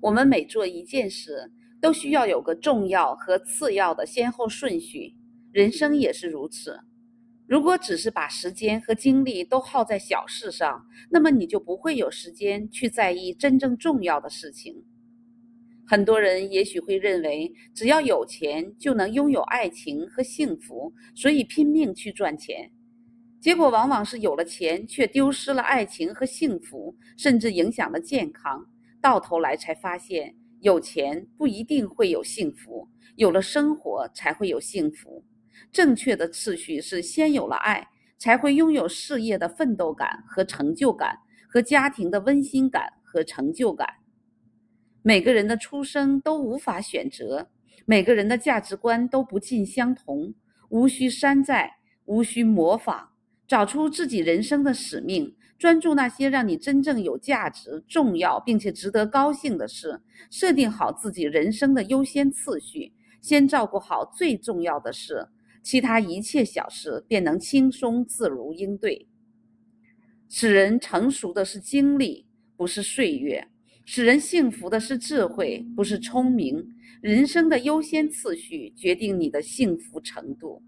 我们每做一件事，都需要有个重要和次要的先后顺序，人生也是如此。如果只是把时间和精力都耗在小事上，那么你就不会有时间去在意真正重要的事情。很多人也许会认为，只要有钱就能拥有爱情和幸福，所以拼命去赚钱。结果往往是有了钱，却丢失了爱情和幸福，甚至影响了健康。到头来才发现，有钱不一定会有幸福，有了生活才会有幸福。正确的次序是：先有了爱，才会拥有事业的奋斗感和成就感，和家庭的温馨感和成就感。每个人的出生都无法选择，每个人的价值观都不尽相同，无需山寨，无需模仿，找出自己人生的使命。专注那些让你真正有价值、重要并且值得高兴的事，设定好自己人生的优先次序，先照顾好最重要的事，其他一切小事便能轻松自如应对。使人成熟的是经历，不是岁月；使人幸福的是智慧，不是聪明。人生的优先次序决定你的幸福程度。